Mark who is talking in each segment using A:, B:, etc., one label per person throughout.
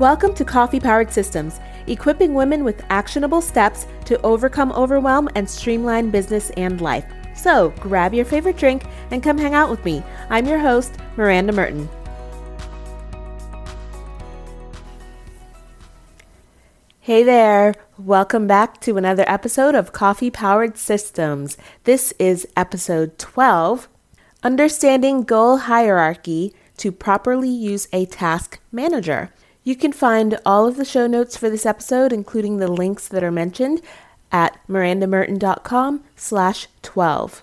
A: Welcome to Coffee Powered Systems, equipping women with actionable steps to overcome overwhelm and streamline business and life. So grab your favorite drink and come hang out with me. I'm your host, Miranda Merten. Hey there, welcome back to another episode of Coffee Powered Systems. This is episode 12 Understanding Goal Hierarchy to Properly Use a Task Manager. You can find all of the show notes for this episode, including the links that are mentioned, at mirandamerten.com slash 12.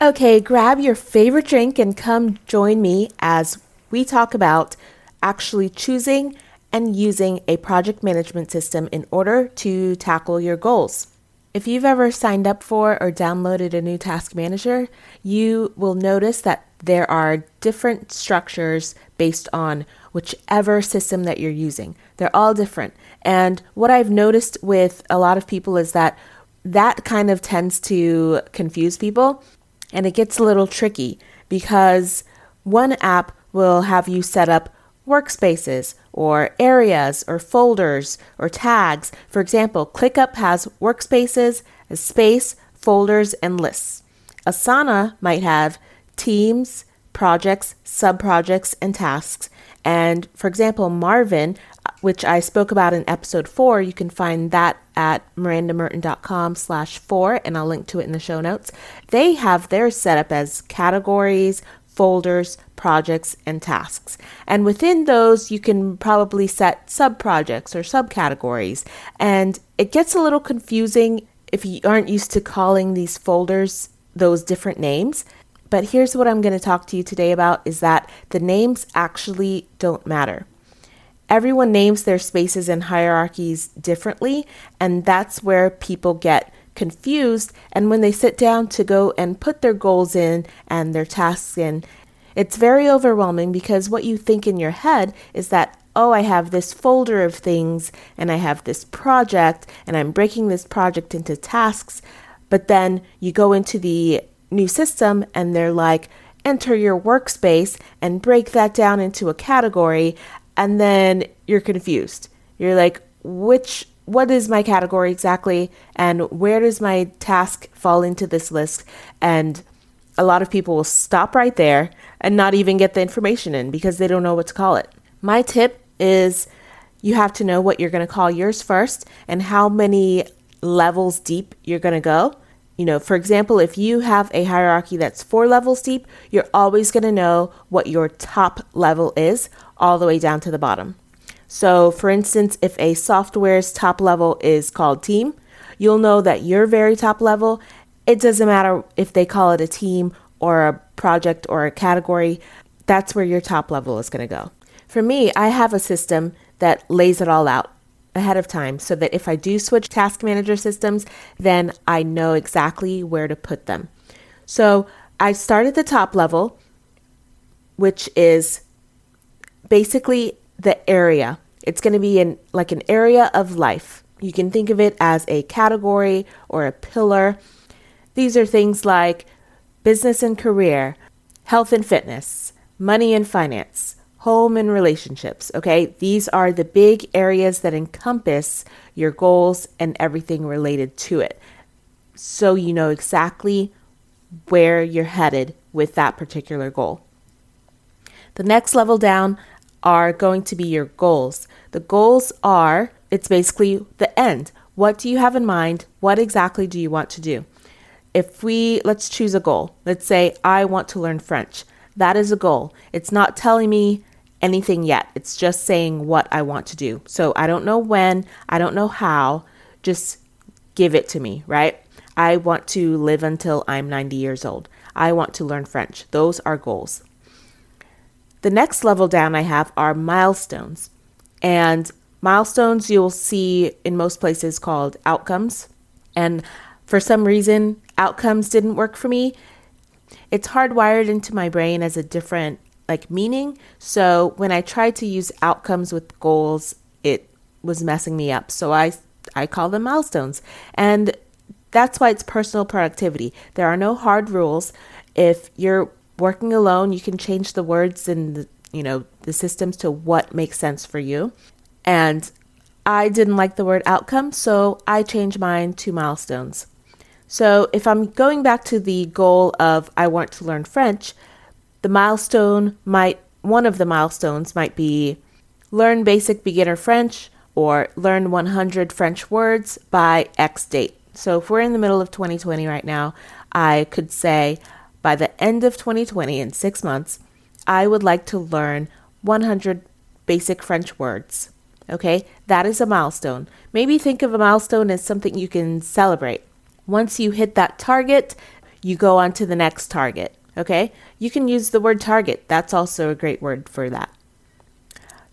A: Okay, grab your favorite drink and come join me as we talk about actually choosing and using a project management system in order to tackle your goals. If you've ever signed up for or downloaded a new task manager, you will notice that there are different structures based on whichever system that you're using. They're all different. And what I've noticed with a lot of people is that that kind of tends to confuse people and it gets a little tricky because one app will have you set up workspaces or areas or folders or tags. For example, ClickUp has workspaces, a space, folders, and lists. Asana might have teams, projects, subprojects, and tasks. And for example, Marvin, which I spoke about in episode four, you can find that at mirandamerten.com slash four, and I'll link to it in the show notes. They have theirs set up as categories, folders, projects, and tasks. And within those, you can probably set subprojects or subcategories. And it gets a little confusing if you aren't used to calling these folders those different names. But here's what I'm going to talk to you today about is that the names actually don't matter. Everyone names their spaces and hierarchies differently, and that's where people get confused. And when they sit down to go and put their goals in and their tasks in, it's very overwhelming because what you think in your head is that, oh, I have this folder of things and I have this project and I'm breaking this project into tasks. But then you go into the new system and they're like, enter your workspace and break that down into a category. And then you're confused. You're like, which what is my category exactly and where does my task fall into this list and a lot of people will stop right there and not even get the information in because they don't know what to call it my tip is you have to know what you're going to call yours first and how many levels deep you're going to go you know for example if you have a hierarchy that's four levels deep you're always going to know what your top level is all the way down to the bottom so, for instance, if a software's top level is called team, you'll know that your very top level, it doesn't matter if they call it a team or a project or a category, that's where your top level is going to go. For me, I have a system that lays it all out ahead of time so that if I do switch task manager systems, then I know exactly where to put them. So I start at the top level, which is basically the area. It's going to be in like an area of life. You can think of it as a category or a pillar. These are things like business and career, health and fitness, money and finance, home and relationships. Okay, these are the big areas that encompass your goals and everything related to it. So you know exactly where you're headed with that particular goal. The next level down are going to be your goals. The goals are, it's basically the end. What do you have in mind? What exactly do you want to do? If we, let's choose a goal. Let's say, I want to learn French. That is a goal. It's not telling me anything yet. It's just saying what I want to do. So I don't know when, I don't know how. Just give it to me, right? I want to live until I'm 90 years old. I want to learn French. Those are goals. The next level down I have are milestones. And milestones you'll see in most places called outcomes. And for some reason, outcomes didn't work for me. It's hardwired into my brain as a different like meaning. So when I tried to use outcomes with goals, it was messing me up. So I I call them milestones. And that's why it's personal productivity. There are no hard rules. If you're working alone, you can change the words and the, you know the systems to what makes sense for you. And I didn't like the word outcome, so I changed mine to milestones. So if I'm going back to the goal of I want to learn French, the milestone might, one of the milestones might be learn basic beginner French or learn 100 French words by X date. So if we're in the middle of 2020 right now, I could say by the end of 2020, in six months, I would like to learn 100 basic French words. Okay, that is a milestone. Maybe think of a milestone as something you can celebrate. Once you hit that target, you go on to the next target. Okay, you can use the word target. That's also a great word for that.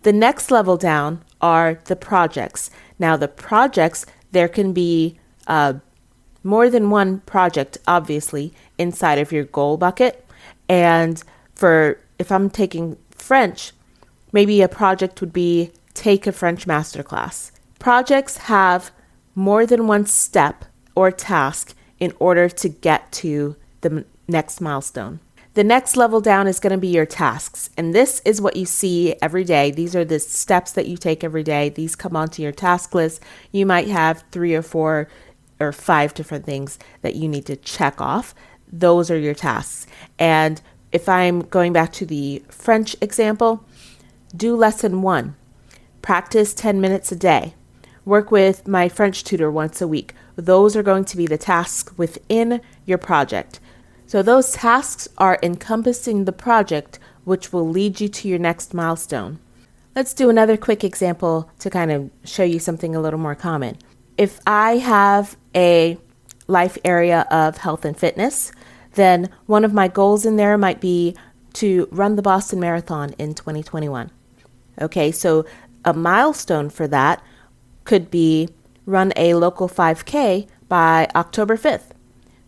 A: The next level down are the projects. Now, the projects, there can be uh, more than one project, obviously, inside of your goal bucket. And for if I'm taking French, maybe a project would be take a French masterclass. Projects have more than one step or task in order to get to the next milestone. The next level down is going to be your tasks. And this is what you see every day. These are the steps that you take every day. These come onto your task list. You might have three or four or five different things that you need to check off. Those are your tasks. And if I'm going back to the French example, do lesson one. Practice 10 minutes a day. Work with my French tutor once a week. Those are going to be the tasks within your project. So those tasks are encompassing the project, which will lead you to your next milestone. Let's do another quick example to kind of show you something a little more common. If I have a life area of health and fitness, then one of my goals in there might be to run the Boston Marathon in 2021. Okay, so a milestone for that could be run a local 5K by October 5th.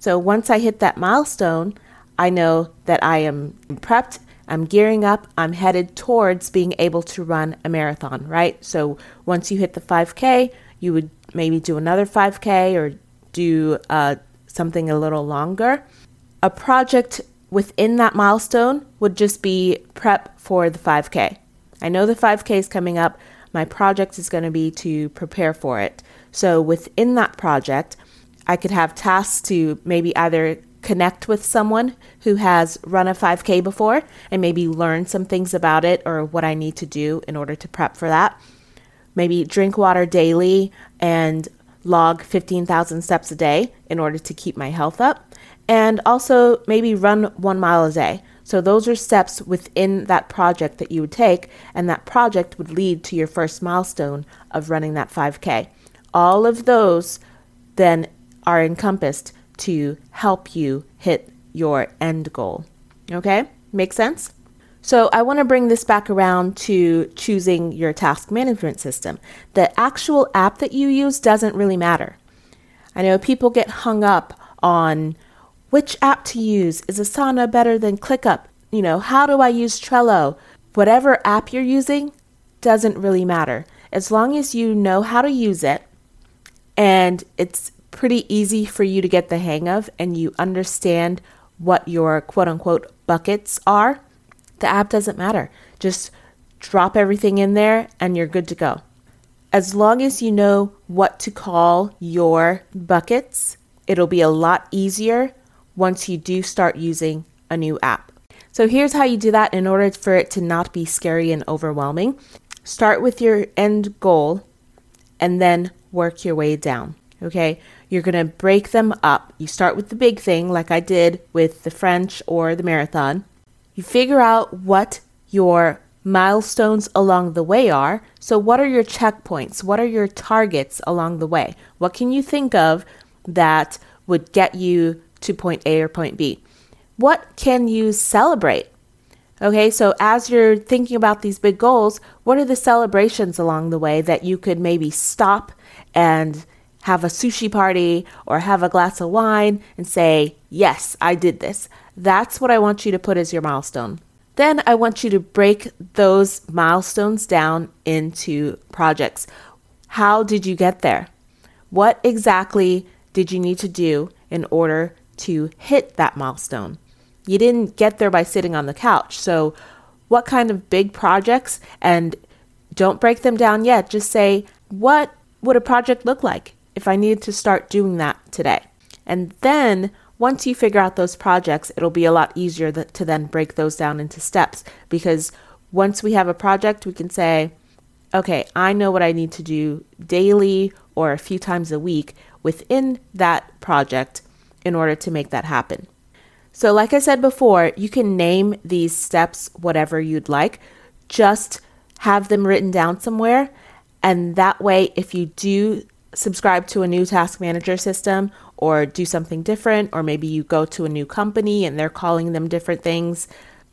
A: So once I hit that milestone, I know that I am prepped, I'm gearing up, I'm headed towards being able to run a marathon, right? So once you hit the 5K, you would maybe do another 5K or do uh, something a little longer. A project within that milestone would just be prep for the 5K. I know the 5K is coming up. My project is going to be to prepare for it. So within that project, I could have tasks to maybe either connect with someone who has run a 5K before and maybe learn some things about it or what I need to do in order to prep for that. Maybe drink water daily and log 15,000 steps a day in order to keep my health up. And also maybe run one mile a day. So, those are steps within that project that you would take, and that project would lead to your first milestone of running that 5K. All of those then are encompassed to help you hit your end goal. Okay? Make sense? So, I want to bring this back around to choosing your task management system. The actual app that you use doesn't really matter. I know people get hung up on which app to use. Is Asana better than ClickUp? You know, how do I use Trello? Whatever app you're using doesn't really matter. As long as you know how to use it and it's pretty easy for you to get the hang of and you understand what your quote unquote buckets are, the app doesn't matter. Just drop everything in there and you're good to go. As long as you know what to call your buckets, it'll be a lot easier once you do start using a new app. So here's how you do that in order for it to not be scary and overwhelming. Start with your end goal and then work your way down. Okay, you're going to break them up. You start with the big thing, like I did with the French or the marathon. You figure out what your milestones along the way are. So, what are your checkpoints? What are your targets along the way? What can you think of that would get you to point A or point B? What can you celebrate? Okay, so as you're thinking about these big goals, what are the celebrations along the way that you could maybe stop and have a sushi party or have a glass of wine and say, Yes, I did this. That's what I want you to put as your milestone. Then I want you to break those milestones down into projects. How did you get there? What exactly did you need to do in order to hit that milestone? You didn't get there by sitting on the couch. So, what kind of big projects and Don't break them down yet. Just say, what would a project look like if I needed to start doing that today? And then once you figure out those projects, it'll be a lot easier th- to then break those down into steps because once we have a project, we can say, okay, I know what I need to do daily or a few times a week within that project in order to make that happen. So, like I said before, you can name these steps whatever you'd like. Just have them written down somewhere. And that way, if you do subscribe to a new task manager system or do something different, or maybe you go to a new company and they're calling them different things,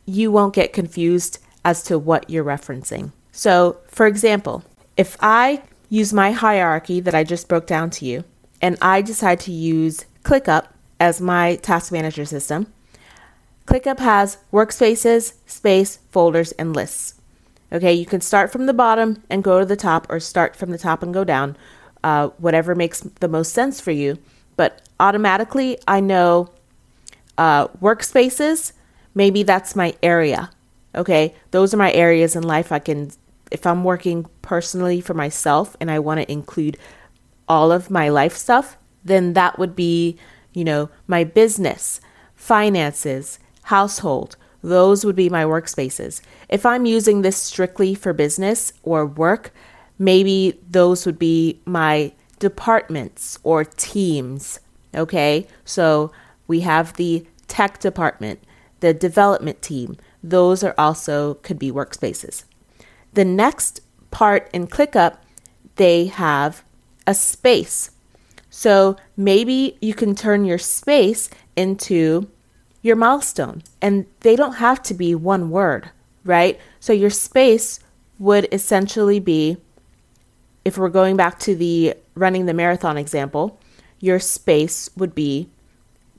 A: you won't get confused as to what you're referencing. So, for example, if I use my hierarchy that I just broke down to you, and I decide to use ClickUp as my task manager system, ClickUp has workspaces, space, folders, and lists. Okay, you can start from the bottom and go to the top, or start from the top and go down, uh, whatever makes the most sense for you. But automatically, I know uh, workspaces, maybe that's my area. Okay, those are my areas in life I can if I'm working personally for myself and I want to include all of my life stuff, then that would be, you know, my business, finances, household. Those would be my workspaces. If I'm using this strictly for business or work, maybe those would be my departments or teams. Okay, so we have the tech department, the development team. Those are also could be workspaces. The next part in ClickUp, they have a space. So maybe you can turn your space into your milestone, and they don't have to be one word, right? So your space would essentially be, if we're going back to the running the marathon example, your space would be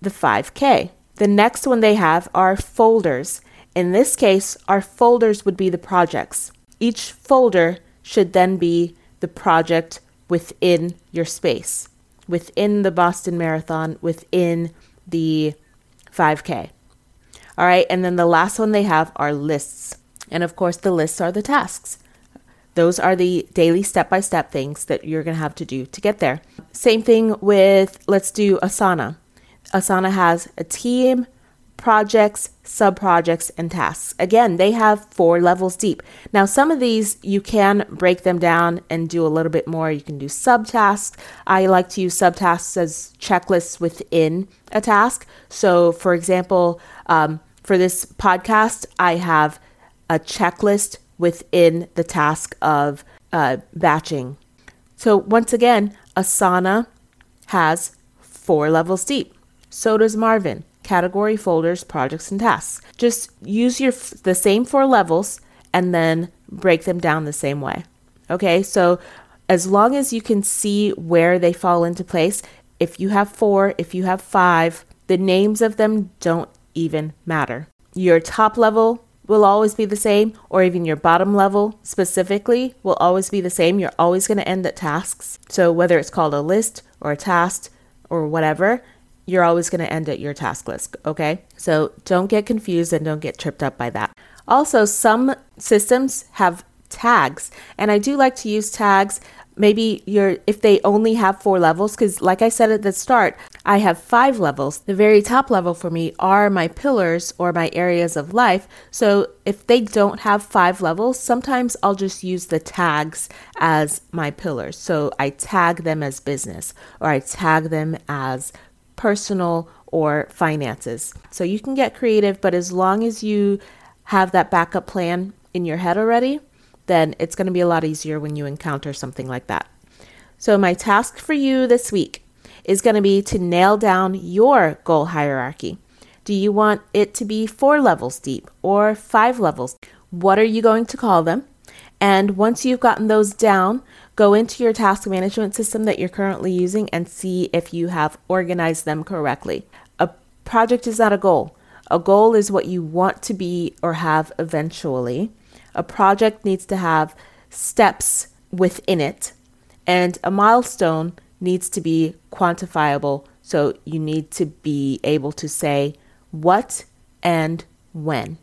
A: the 5K. The next one they have are folders. In this case, our folders would be the projects. Each folder should then be the project within your space, within the Boston Marathon, within the 5K. All right, and then the last one they have are lists. And of course, the lists are the tasks. Those are the daily step by step things that you're going to have to do to get there. Same thing with, let's do Asana. Asana has a team, projects, subprojects, and tasks. Again, they have four levels deep. Now, some of these you can break them down and do a little bit more. You can do subtasks. I like to use subtasks as checklists within a task. So, for example, um, for this podcast, I have a checklist within the task of uh, batching. So, once again, Asana has four levels deep. So does Marvin category folders, projects, and tasks. Just use your the same four levels and then break them down the same way. Okay, so as long as you can see where they fall into place, if you have four, if you have five, the names of them don't even matter. Your top level will always be the same, or even your bottom level specifically will always be the same. You're always going to end at tasks. So, whether it's called a list or a task or whatever, you're always going to end at your task list, okay? So don't get confused and don't get tripped up by that. Also, some systems have tags, and I do like to use tags. Maybe you're if they only have four levels, because like I said at the start, I have five levels. The very top level for me are my pillars or my areas of life. So if they don't have five levels, sometimes I'll just use the tags as my pillars. So I tag them as business or I tag them as personal, or finances. So you can get creative, but as long as you have that backup plan in your head already, then it's going to be a lot easier when you encounter something like that. So, my task for you this week is going to be to nail down your goal hierarchy. Do you want it to be four levels deep or five levels? What are you going to call them? And once you've gotten those down, Go into your task management system that you're currently using and see if you have organized them correctly. A project is not a goal. A goal is what you want to be or have eventually. A project needs to have steps within it, and a milestone needs to be quantifiable. So you need to be able to say what and when.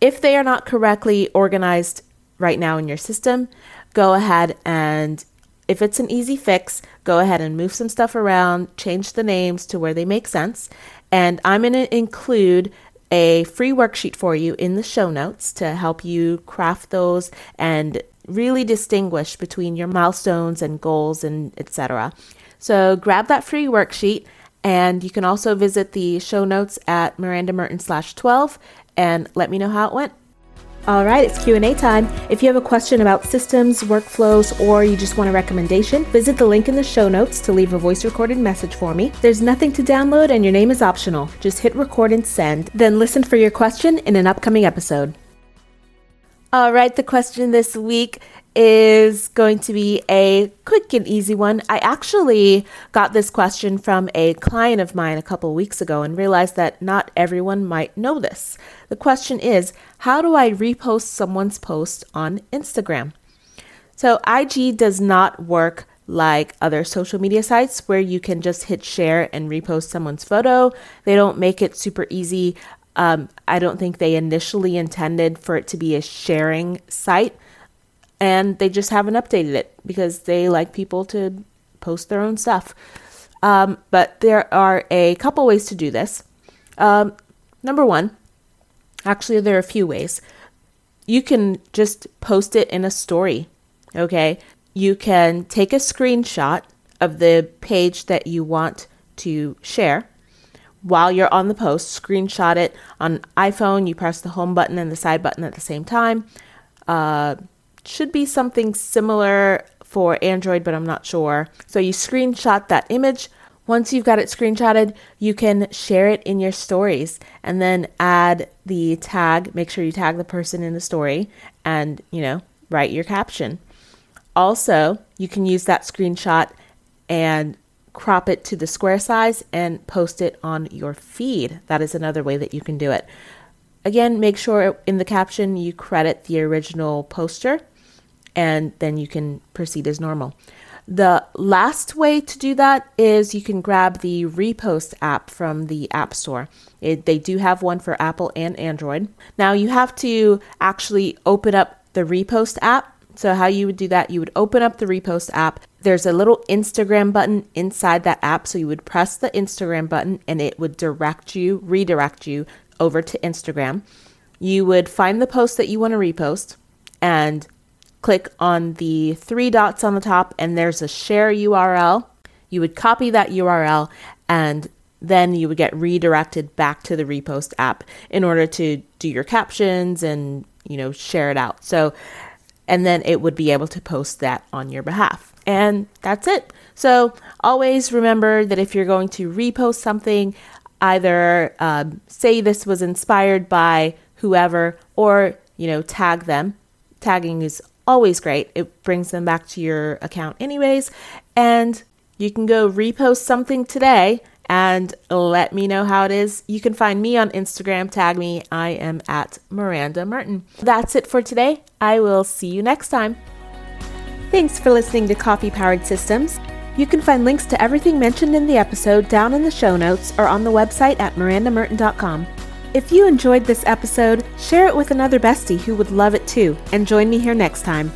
A: If they are not correctly organized right now in your system, go ahead and if it's an easy fix, go ahead and move some stuff around, change the names to where they make sense. And I'm going to include a free worksheet for you in the show notes to help you craft those and really distinguish between your milestones and goals and etc. So grab that free worksheet and you can also visit the show notes at Miranda Merten slash 12 and let me know how it went. All right, it's Q&A time. If you have a question about systems, workflows, or you just want a recommendation, visit the link in the show notes to leave a voice recorded message for me. There's nothing to download and your name is optional. Just hit record and send, then listen for your question in an upcoming episode. All right, the question this week is going to be a quick and easy one. I actually got this question from a client of mine a couple weeks ago and realized that not everyone might know this. The question is How do I repost someone's post on Instagram? So, IG does not work like other social media sites where you can just hit share and repost someone's photo. They don't make it super easy. Um, I don't think they initially intended for it to be a sharing site and they just haven't updated it because they like people to post their own stuff. Um, but there are a couple ways to do this. Um, number one, actually, there are a few ways. You can just post it in a story, okay? You can take a screenshot of the page that you want to share while you're on the post, screenshot it on iPhone. You press the home button and the side button at the same time. Uh, should be something similar for Android, but I'm not sure. So you screenshot that image. Once you've got it screenshotted, you can share it in your stories and then add the tag. Make sure you tag the person in the story and, you know, write your caption. Also, you can use that screenshot and crop it to the square size and post it on your feed. That is another way that you can do it. Again, make sure in the caption you credit the original poster and then you can proceed as normal. The last way to do that is you can grab the Repost app from the App Store. It, they do have one for Apple and Android. Now you have to actually open up the Repost app. So, how you would do that, you would open up the Repost app. There's a little Instagram button inside that app. So, you would press the Instagram button and it would direct you, redirect you over to Instagram. You would find the post that you want to repost and click on the three dots on the top, and there's a share URL. You would copy that URL and then you would get redirected back to the repost app in order to do your captions and you know share it out. So and then it would be able to post that on your behalf. And that's it. So always remember that if you're going to repost something either um, say this was inspired by whoever or you know tag them. Tagging is always great. It brings them back to your account, anyways. And you can go repost something today and let me know how it is. You can find me on Instagram, tag me. I am at Miranda Merten. That's it for today. I will see you next time. Thanks for listening to Coffee Powered Systems. You can find links to everything mentioned in the episode down in the show notes or on the website at mirandamerten.com. If you enjoyed this episode, share it with another bestie who would love it too, and join me here next time.